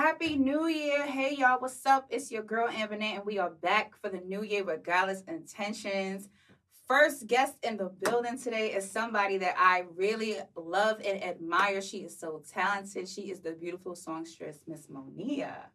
Happy New Year. Hey, y'all, what's up? It's your girl, Amber and we are back for the new year with guileless intentions. First guest in the building today is somebody that I really love and admire. She is so talented. She is the beautiful songstress, Miss Monia.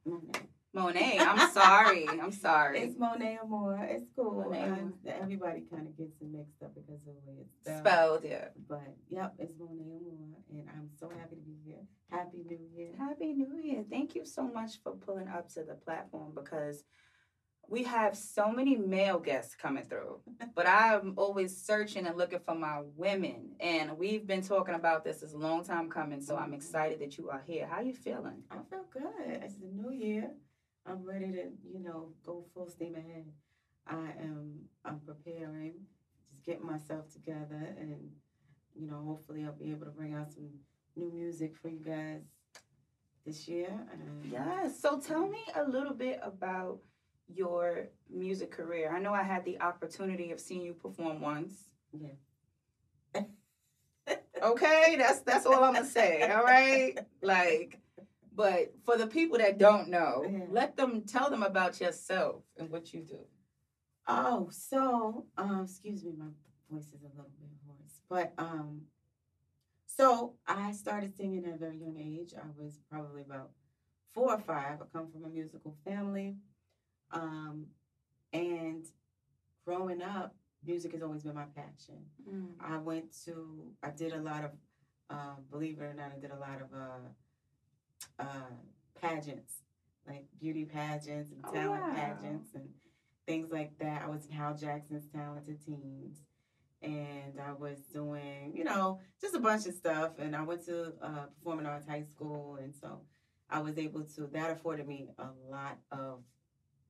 Monet, I'm sorry. I'm sorry. It's Monet Amore. It's cool. Monet everybody kind of gets it mixed up because of the way it's spelled. Spelled, yeah. But yep, it's Monet Amore, and I'm so happy to be here. Happy New Year. Happy New Year. Thank you so much for pulling up to the platform because we have so many male guests coming through. but I'm always searching and looking for my women. And we've been talking about this. It's a long time coming. So I'm mm-hmm. excited that you are here. How you feeling? I feel good. It's the New Year. I'm ready to, you know, go full steam ahead. I am. I'm preparing, just getting myself together, and you know, hopefully, I'll be able to bring out some new music for you guys this year. And Yes. So tell me a little bit about your music career. I know I had the opportunity of seeing you perform once. Yeah. Okay, that's that's all I'm gonna say. All right, like, but for the people that don't know, Yeah. let them tell them about yourself and what you do. Oh, so um, excuse me, my voice is a little bit hoarse, but um, so I started singing at a very young age. I was probably about four or five. I come from a musical family, um, and growing up, music has always been my passion. I went to, I did a lot of, uh, believe it or not, I did a lot of uh, uh, pageants, like beauty pageants and Oh, talent wow. pageants and things like that. I was in Hal Jackson's Talented Teens. And I was doing, you know, just a bunch of stuff. And I went to uh, Performing Arts High School. And so I was able to, that afforded me a lot of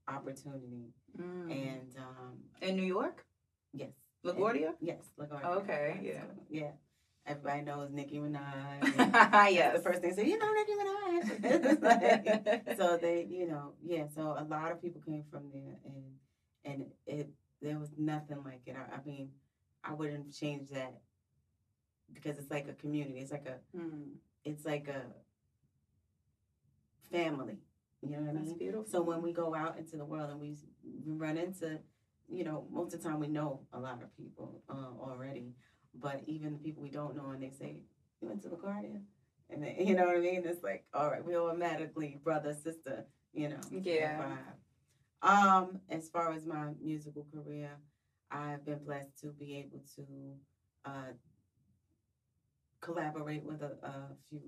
opportunity. Mm. And um, in New York, yes. LaGuardia. Yes, LaGuardia. Okay, yeah. So, yeah. Everybody knows Nicki Minaj. yes. The first thing they say, you know Nicki Minaj. Like- so they, you know, yeah. So a lot of people came from there, and and it there was nothing like it. I, I mean, I wouldn't change that because it's like a community. It's like a Mm. it's like a family. You know what I That's mean? beautiful. So when we go out into the world and we, we run into, you know, most of the time we know a lot of people uh, already, but even the people we don't know and they say, you went to LaGuardia? And then, you know what I mean? It's like, all right, we automatically brother, sister, you know. Yeah. Um, as far as my musical career, I've been blessed to be able to uh, collaborate with a, a few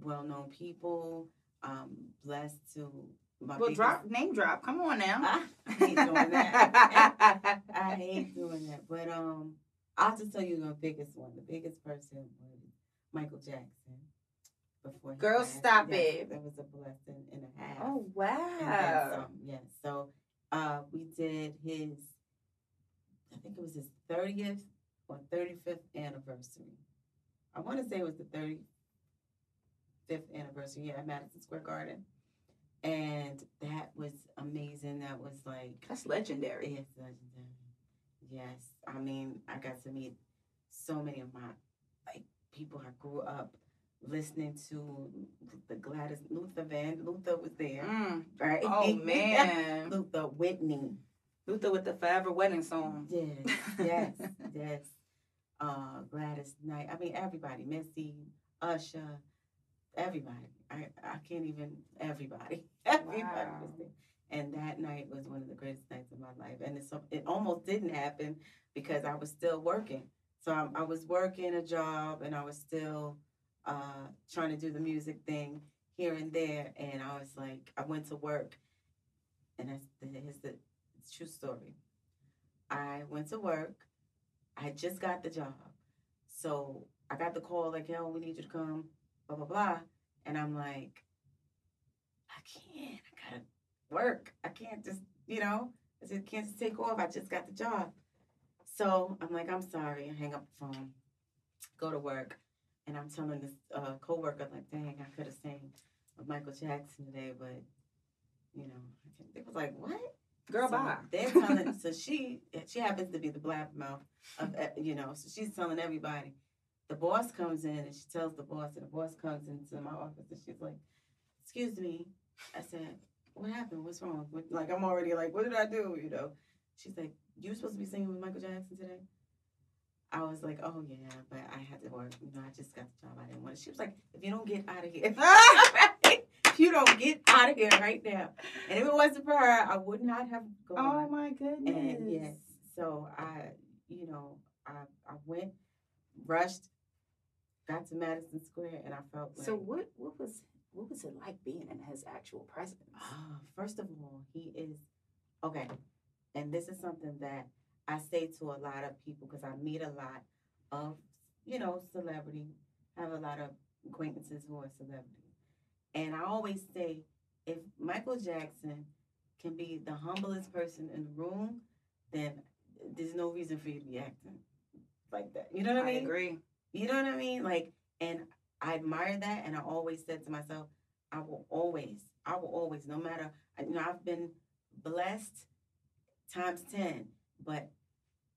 well-known people. Um, blessed to my well, biggest- drop name drop. Come on now. I hate doing that. I hate doing that. But um, I'll just tell you the biggest one. The biggest person was Michael Jackson. Before Girl, passed. stop Yes, it. That was a blessing and a half. oh wow. yes. So uh, we did his, I think it was his 30th or 35th anniversary. I want to say it was the 35th anniversary, yeah, at Madison Square Garden. And that was amazing. That was like, That's legendary. it's legendary. Yes. I mean, I got to meet so many of my, like, people I grew up listening to the Gladys Luther Van Luther was there, Mm. right? Oh man. Luther Whitney. Luther with the Forever Wedding song. Yes, yes, yes. Uh, Gladys Knight. I mean, everybody. Missy, Usher, everybody. I, I can't even. Everybody. Everybody Wow. was there. And that night was one of the greatest nights of my life. And it's, it almost didn't happen because I was still working. So I, I was working a job and I was still uh, trying to do the music thing here and there. And I was like, I went to work. And that's the, the true story. I went to work. I just got the job. So I got the call like, yo, we need you to come, blah, blah, blah. And I'm like, I can't. I gotta work. I can't just, you know, I just can't just take off. I just got the job. So I'm like, I'm sorry. I hang up the phone, go to work. And I'm telling this uh, coworker, like, dang, I could have sang with Michael Jackson today, but, you know, I can't. they was like, what? Girl, so bye. They're telling. so she she happens to be the blabbermouth of eh, you know. So she's telling everybody. The boss comes in and she tells the boss, and the boss comes into my office and she's like, excuse me. I said, what happened? What's wrong? What, like, I'm already like, what did I do? You know? She's like, you were supposed to be singing with Michael Jackson today? I was like, oh yeah, but I had to work. You know, I just got the job. I didn't want it. She was like, if you don't get out of here, if you don't get out of here right now, and if it wasn't for her, I would not have gone. Oh my goodness. And yes, so I, you know, I I went, rushed, got to Madison Square, and I felt like. So what what was what was it like being in his actual presence? Ah, first of all, he is okay, and this is something that I say to a lot of people because I meet a lot of, you know, celebrity, have a lot of acquaintances who are celebrity, and I always say, if Michael Jackson can be the humblest person in the room, then there's no reason for you to be acting like that. You know what I, I mean? agree. You know what I mean? Like, and I admire that, and I always said to myself, I will always, I will always, no matter, you know, I've been blessed times ten, but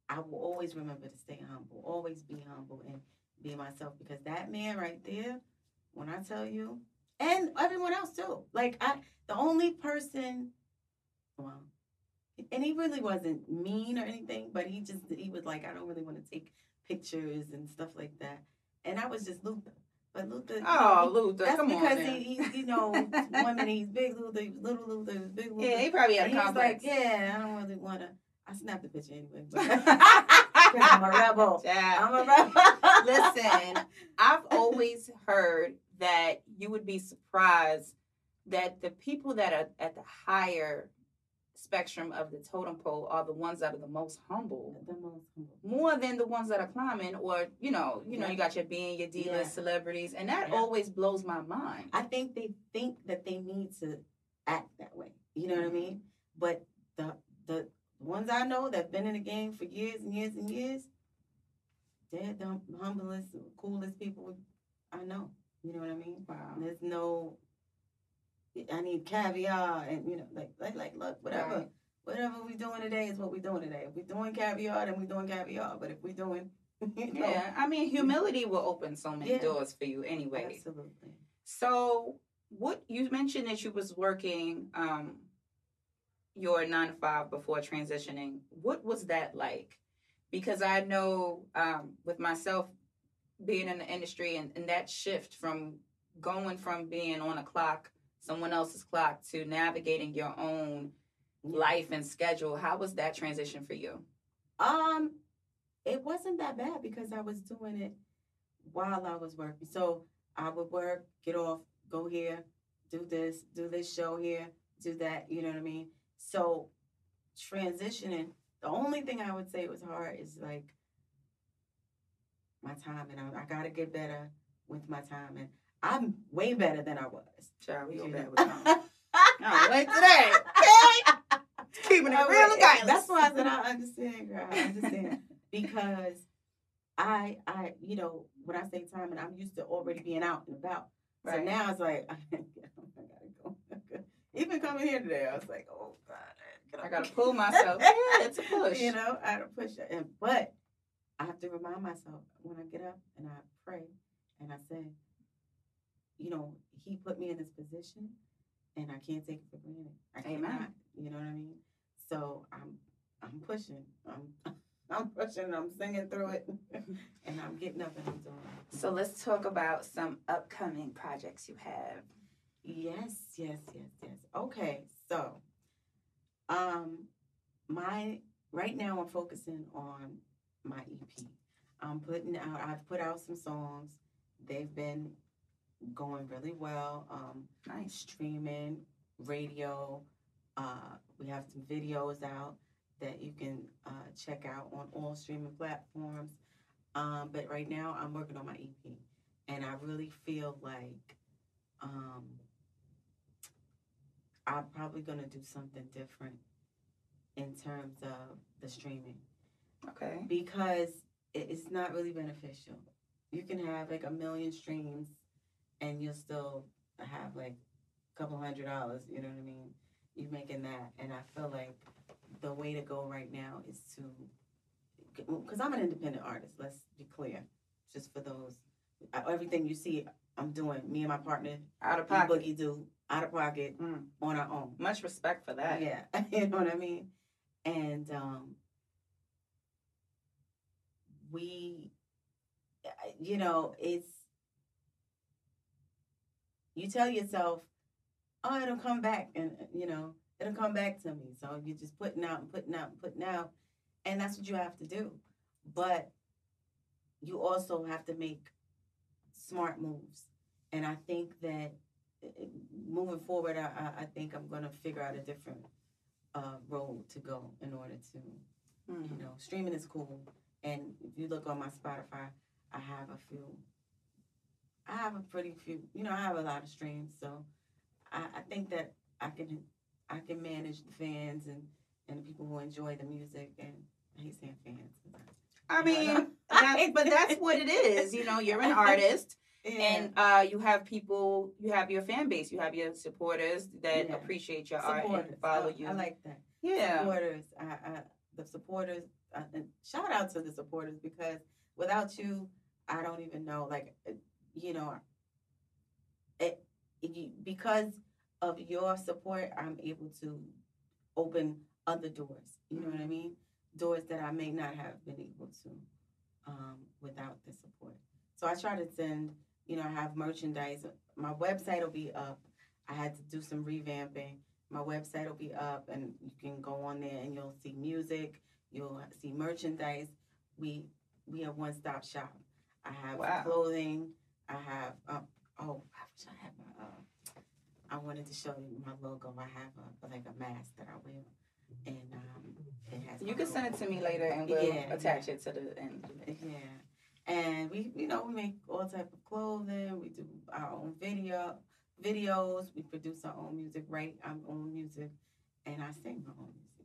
I will always remember to stay humble, always be humble and be myself, because that man right there, when I tell you, and everyone else too, like I, the only person, well, and he really wasn't mean or anything, but he just he was like, I don't really want to take pictures and stuff like that. And I was just Luther. But Luther, you know, Oh, Luther, that's come because he, he's you know, women, he's big Luther, little Luther, he's big Luther. yeah, he probably had and a he was complex. like, Yeah, I don't really wanna I snapped the picture anyway. Because I'm a rebel. Yeah. I'm a rebel. Listen, I've always heard that you would be surprised that the people that are at the higher spectrum of the totem pole are the ones that are the most humble the most humble. more than the ones that are climbing or you know you know you got your being your D-list Yeah. celebrities and that Yeah. always blows my mind I think they think that they need to act that way. You know what I mean? But the the ones I know that've been in the game for years and years and years, they're the humblest, coolest people I know. You know what I mean? wow There's no I need caviar and you know, like like like look, whatever. Right. Whatever we doing today is what we doing today. If we doing caviar, then we doing caviar. But if we doing you know, yeah I mean humility will open so many Yeah. doors for you anyway Absolutely. So, what you mentioned that you was working um your nine to five before transitioning. What was that like? Because I know um with myself being in the industry and, and that shift from going from being on a clock, someone else's clock, to navigating your own life and schedule. How was that transition for you? Um, it wasn't that bad because I was doing it while I was working. So I would work, get off, go here, do this, do this show here, do that. You know what I mean? So transitioning, the only thing I would say was hard is like my time, and I, I gotta get better with my time, and I'm way better than I was. Child, we back know? with. Oh, wait today. Okay. Keeping it I real regardless. That's why I said I understand, girl. I understand because I, I, you know, when I say time, and I'm used to already being out and about. So now it's like I gotta go. Even coming here today, I was like, oh god, I gotta pull myself. Yeah, it's a push. You know, I had to push it, and but I have to remind myself when I get up and I pray and I say, you know, He put me in this position, and I can't take it for granted. I Amen. cannot, You know what I mean? So I'm, I'm pushing. I'm, I'm pushing. I'm singing through it, and I'm getting up and I'm doing it. So let's talk about some upcoming projects you have. Yes, yes, yes, yes. Okay, so um my right now I'm focusing on my EP. I'm putting out I've put out some songs. They've been going really well. Um Nice. streaming, radio, uh we have some videos out that you can uh check out on all streaming platforms. Um but right now I'm working on my EP and I really feel like um I'm probably gonna do something different in terms of the streaming Okay. because it's not really beneficial. You can have like a million streams and you'll still have like a couple hundred dollars, you know what I mean? You're making that. And I feel like the way to go right now is to, because I'm an independent artist, let's be clear, just for those. Everything you see, I'm doing, me and my partner, Out of pocket. Boogie do out of pocket Mm. on our own. Much respect for that. Yeah, you know what I mean. And um, we, you know, it's you tell yourself, oh, it'll come back, and you know, it'll come back to me. So you're just putting out and putting out and putting out, and that's what you have to do. But you also have to make smart moves, and I think that uh, moving forward, I, I, think I'm going to figure out a different uh, road to go in order to, Mm. you know, streaming is cool. And if you look on my Spotify, I have a few, I have a pretty few, you know, I have a lot of streams. So I, I think that I can, I can manage the fans and, and the people who enjoy the music. And I hate saying fans. I mean, that's, but that's what it is. You know, you're an artist. Yeah. And uh, you have people, you have your fan base, you have your supporters that Yeah. appreciate your art and follow I, you. I like that. yeah. supporters. I, I, the supporters. Uh, and shout out to the supporters because without you, I don't even know. Like, you know, it, you, because of your support, I'm able to open other doors. You know what I mean? Doors that I may not have been able to um, without the support. So I try to send. You know, I have merchandise. My website will be up. I had to do some revamping my website will be up and you can go on there and you'll see music you'll see merchandise we we are one stop shop i have Wow. clothing i have uh, oh i wish i had my uh, i wanted to show you my logo. I have a like a mask that i wear. And um it has You can send it to me later and we'll Yeah, attach it to the end. yeah. And we you know we make all type of clothing. We do our own video videos. We produce our own music write our own music. And i sing my own music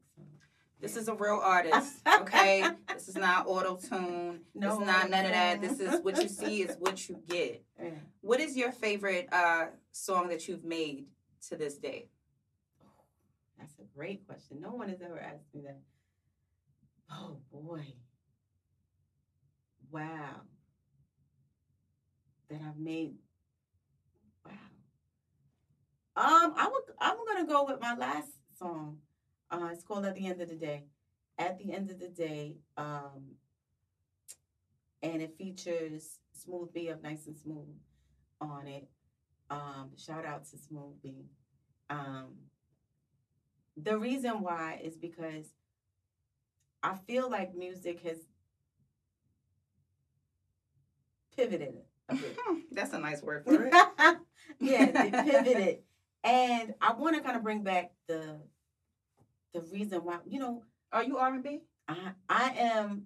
This is a real artist, okay? this is not auto tune. No, it's not none of that. This is what you see is what you get. yeah. What is your favorite uh, song that you've made to this day? That's a great question. No one has ever asked me that. Oh boy. Wow. That I've made. Wow. Um, I would I'm gonna go with my last song. Uh it's called At the End of the Day. At the End of the Day, um, and it features Smooth B of Nice and Smooth on it. Um, shout out to Smooth B. Um, the reason why is because I feel like music has pivoted a bit. That's a nice word for it. yeah, they pivoted, and I want to kind of bring back the the reason why. You know, Are you R and B? I I am.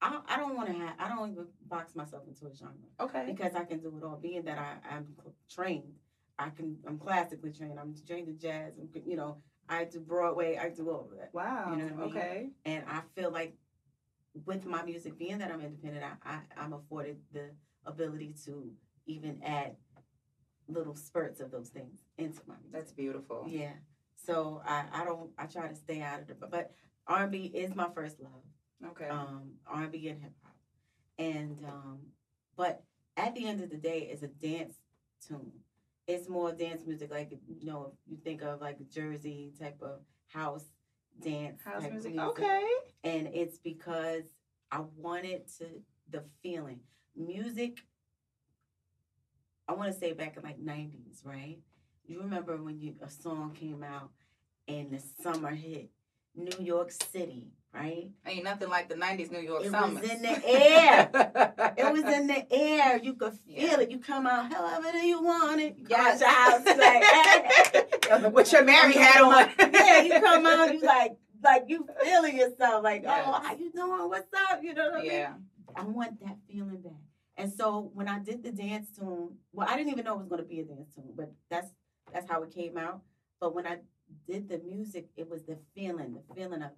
I, I don't want to have. I don't even box myself into a genre Okay. because I can do it all. Being that I I'm trained, I can. I'm classically trained. I'm trained in jazz. I'm, you know, I do Broadway. I do all of that. Wow. You know what I mean? Okay. And I feel like with my music, being that I'm independent, I, I I'm afforded the ability to even add little spurts of those things into my music. That's beautiful. yeah. So I I don't I try to stay out of the but R&B is my first love Okay. um, R&B and hip hop. And um, but at the end of the day, it's a dance tune. It's more dance music, like you know, if you think of like Jersey type of house dance House type music. music. Okay. And it's because I wanted to the feeling. Music. I want to say back in like '90s, right? You remember when you a song came out and the summer hit New York City, right? Ain't nothing like the '90s New York It summer. was in the air. It was in the air. You could feel Yeah. it. You come out, however do you want it? You Yes. out your house, you like, hey. With your Mary hat on. yeah, you come out, you like, like you feeling yourself, like, oh, Yes. oh, how you doing? What's up? You know what I mean? Yeah. I want that feeling back. And so when I did the dance tune, well, I didn't even know it was going to be a dance tune, but that's that's how it came out. But when I did the music, it was the feeling, the feeling of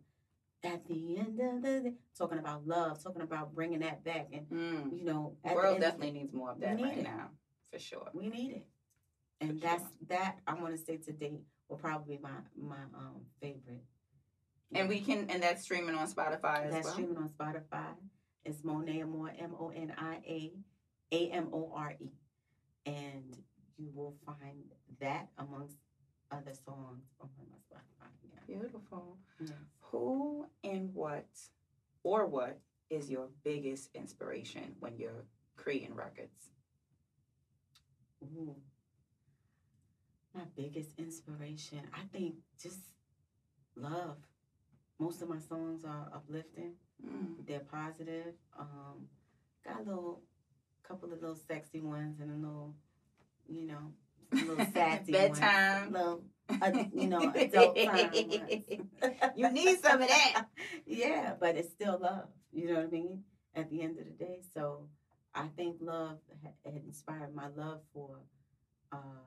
at the end of the day, talking about love, talking about bringing that back, and Mm. you know, The world the definitely needs more of that right it. now, for sure. we need it. And For that's sure. that. I want to say to date will probably be my my um favorite. And we can, and that's streaming on Spotify as That's well. streaming on Spotify. It's Monia Amore, M O N I A A M O R E. And you will find that amongst other songs on my Spotify. Yeah. Beautiful. Yes. Who and what or what is your biggest inspiration when you're creating records? Ooh. My biggest inspiration, I think, just love. Most of my songs are uplifting. Mm. They're positive. Um, got a little, couple of little sexy ones and a little, you know, a little sassy Bedtime. Little, uh, you know, adult time. You need some of that. yeah, but it's still love. You know what I mean? At the end of the day, so I think love had inspired my love for uh,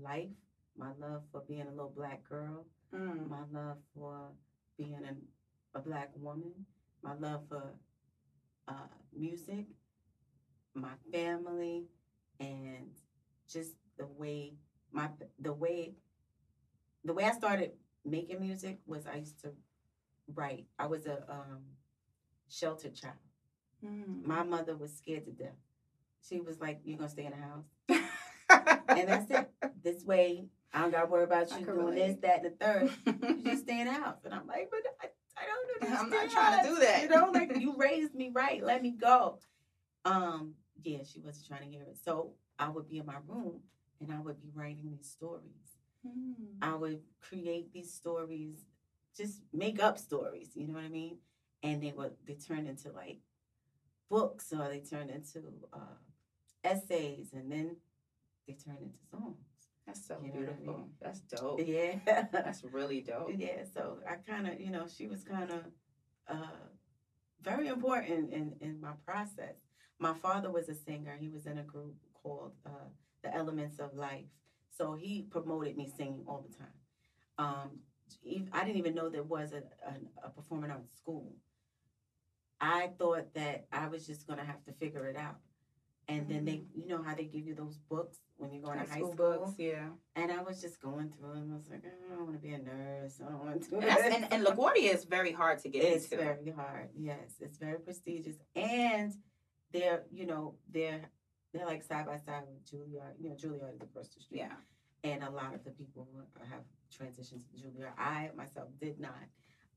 life, my love for being a little black girl, Mm. my love for being a, a black woman, my love for uh, music, my family, and just the way my the way the way I started making music was I used to write. I was a um, sheltered child. Mm. My mother was scared to death. She was like, "You're gonna stay in the house." And that's it. This way, I don't gotta worry about you doing relate. this, that, and the third. You just stay in the house. And I'm like, but I, I don't know. I'm not trying to do that. You know, like you raised me right. Let me go. Um, yeah, she wasn't trying to hear it. So I would be in my room and I would be writing these stories. Mm. I would create these stories, just make up stories, you know what I mean? And they would they turned into like books or they turned into uh, essays and then they turned into songs. That's so You know what I beautiful. mean? That's dope. Yeah. That's really dope. yeah, so I kind of, you know, she was kind of uh, very important in, in my process. My father was a singer. He was in a group called uh, The Elements of Life. So he promoted me singing all the time. Um, I didn't even know there was a, a, a performing arts school. I thought that I was just going to have to figure it out. And then they, you know how they give you those books when you go into High high school school? books, yeah. And I was just going through them. I was like, I don't want to be a nurse. I don't want to And, and, and LaGuardia is very hard to get it's into. very hard. Yes, it's very prestigious, and they're you know they're they're like side by side with Juilliard. You know, Juilliard is across the street, yeah. and a lot of the people have transitioned to Juilliard. I myself did not,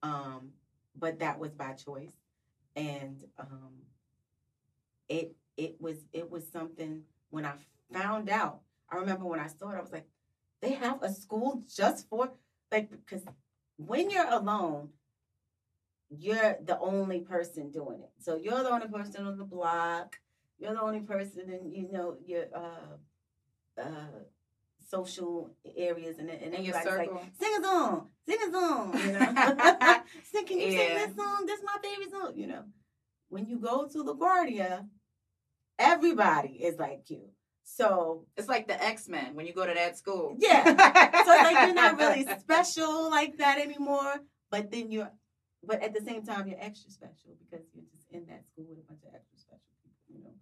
um, but that was by choice, and um, it it was it was something when I found out. I remember when I saw it, I was like, they have a school just for like because when you're alone, you're the only person doing it. So you're the only person on the block. You're the only person in you know your uh uh social areas and and everybody's like sing a song, sing a song, you know. sing, can you Yeah. sing this song? This is my favorite song, you know. When you go to LaGuardia, everybody is like you. So It's like the X Men when you go to that school. Yeah. so like you're not really special like that anymore. But then you're, but at the same time you're extra special because you're just in that school with a bunch of extra special people, you know.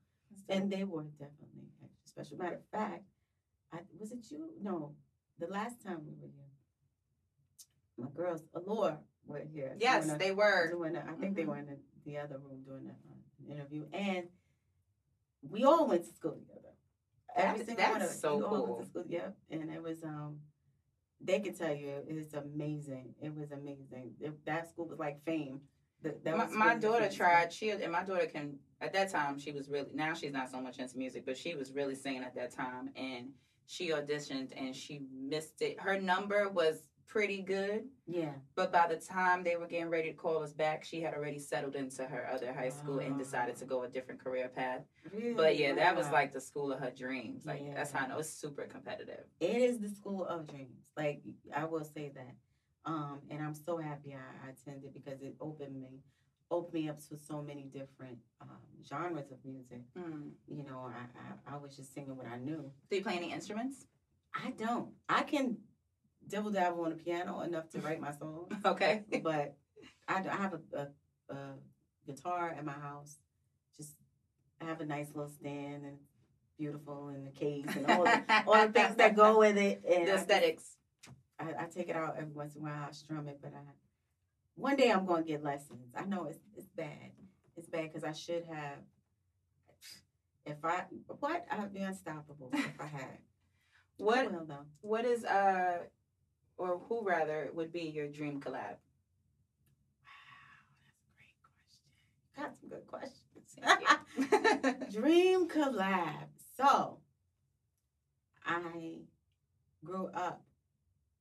And they were definitely extra special. Matter of fact, I was it you? No, the last time we were here, my girls, Allure, were here. yes, a- they were. doing. A, I think they Mhm. were in the, the other room doing a, uh, an interview, and we all went to school together. Every That's- single one of that's us. so we all went cool. to school. Yep, and it was um. They could tell you it's amazing. It was amazing. It, that school was like fame. That, that my, was my daughter tried she and my daughter can at that time she was really now she's not so much into music but she was really singing at that time and she auditioned and she missed it her number was pretty good Yeah. but by the time they were getting ready to call us back she had already settled into her other high school and decided to go a different career path Really? but yeah that was like the school of her dreams like Yeah. that's how i know it's super competitive it is the school of dreams. Like I will say that, um, and I'm so happy I, I attended because it opened me, opened me up to so many different um, genres of music. mm. You know, I, I I was just singing what I knew. do you play any instruments I don't. I can dibble dabble on the piano enough to write my songs, okay but I, I have a, a, a guitar at my house. Just I have a nice little stand and beautiful in the case and all the all the things that go with it. And the aesthetics I, I take it out every once in a while. I strum it, but I one day I'm going to get lessons. I know it's it's bad. It's bad because I should have. If I what I'd be unstoppable if I had. What will though. what is uh or who rather would be your dream collab? Wow, that's a great question. Got some good questions. Dream collab. So, I grew up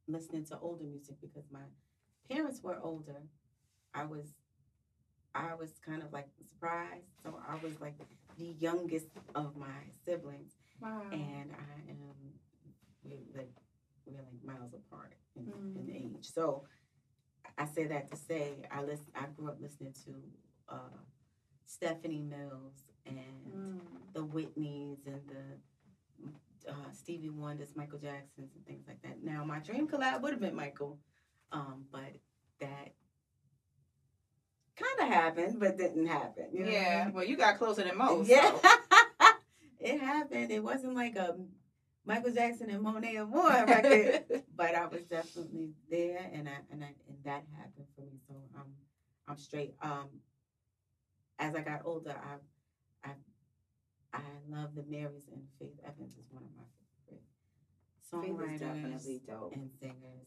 listening to older music because my parents were older. I was, I was kind of like surprised. So I was like the youngest of my siblings, wow. and I am we like we're like miles apart in, in Mm. age. So I say that to say I listen. I grew up listening to uh, Stephanie Mills and Mm. the Whitneys and the uh, Stevie Wonders, Michael Jacksons, and things like that. Now, my dream collab would have been Michael, um, but that kind of happened, but didn't happen. You know what I yeah. mean? Well, you got closer than most. yeah. so. it happened. It wasn't like a Michael Jackson and Monet Amore record, but I was definitely there, and I and I and that happened for me. So I'm I'm straight. Um, as I got older, I I I love the Marys and Faith Evans is one of my favorite songwriters definitely dope. and singers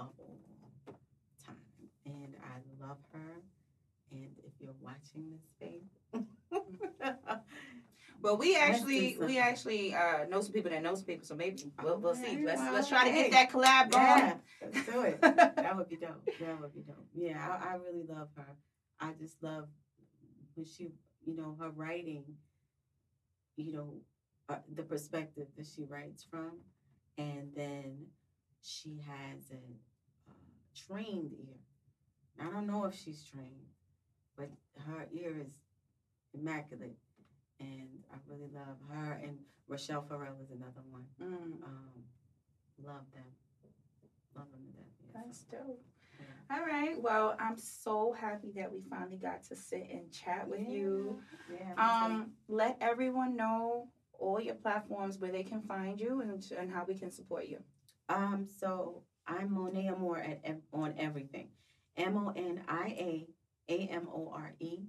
all time, and I love her. And if you're watching this, Faith. But we actually, we actually uh, know some people that know some people, so maybe we'll, we'll see. Let's let's try to get that collab going. Yeah, let's do it. That would be dope. That would be dope. Yeah, I, I really love her. I just love when she, you know, her writing, you know, uh, the perspective that she writes from, and then she has a uh, trained ear. I don't know if she's trained, but her ear is immaculate, and I really love her. And Rachelle Ferrell is another one. Mm, Um, love them. Love them to death. Yeah, that's dope. yeah. All right. Well, I'm so happy that we finally got to sit and chat with you. Yeah. Um, let everyone know all your platforms where they can find you and and how we can support you. Um. So I'm Monet Amore at on everything. M O N I A A M O R E.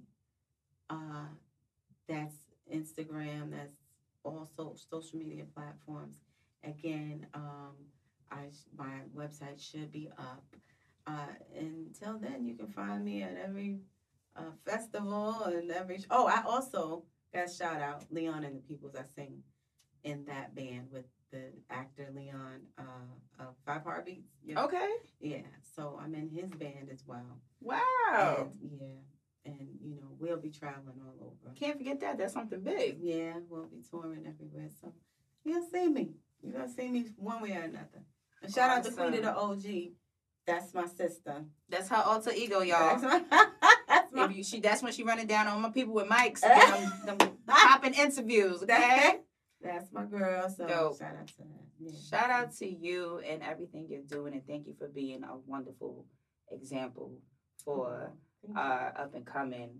Uh, that's Instagram. That's also social media platforms. Again, um, I my website should be up. Uh, until then, you can find me at every uh, festival and every. Oh, I also got a shout out Leon and the Peoples. I sing in that band with the actor Leon uh, of Five Heartbeats. You know? Okay. Yeah, so I'm in his band as well. Wow. And, yeah, and you know we'll be traveling all over. Can't forget that. That's something big. Yeah, we'll be touring everywhere. So you'll see me. You're gonna see me one way or another. And shout out to Queen of the OG. That's my sister. That's her alter ego, y'all. That's my. that's my If you, she, that's when she running down on my people with mics, them, them popping interviews. Okay. That's my girl. So Dope. shout out to her. Yeah. Shout out to you and everything you're doing, and thank you for being a wonderful example for you. uh, up and coming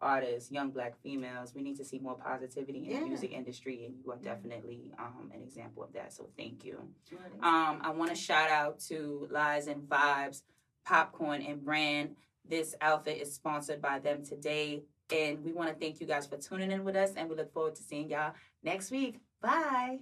artists, young black females. We need to see more positivity in Yeah. the music industry, and you are definitely um, an example of that. So thank you. Um, I want to shout out to Lies and Vibes, Popcorn and Brand. This outfit is sponsored by them today. And we want to thank you guys for tuning in with us. And we look forward to seeing y'all next week. Bye.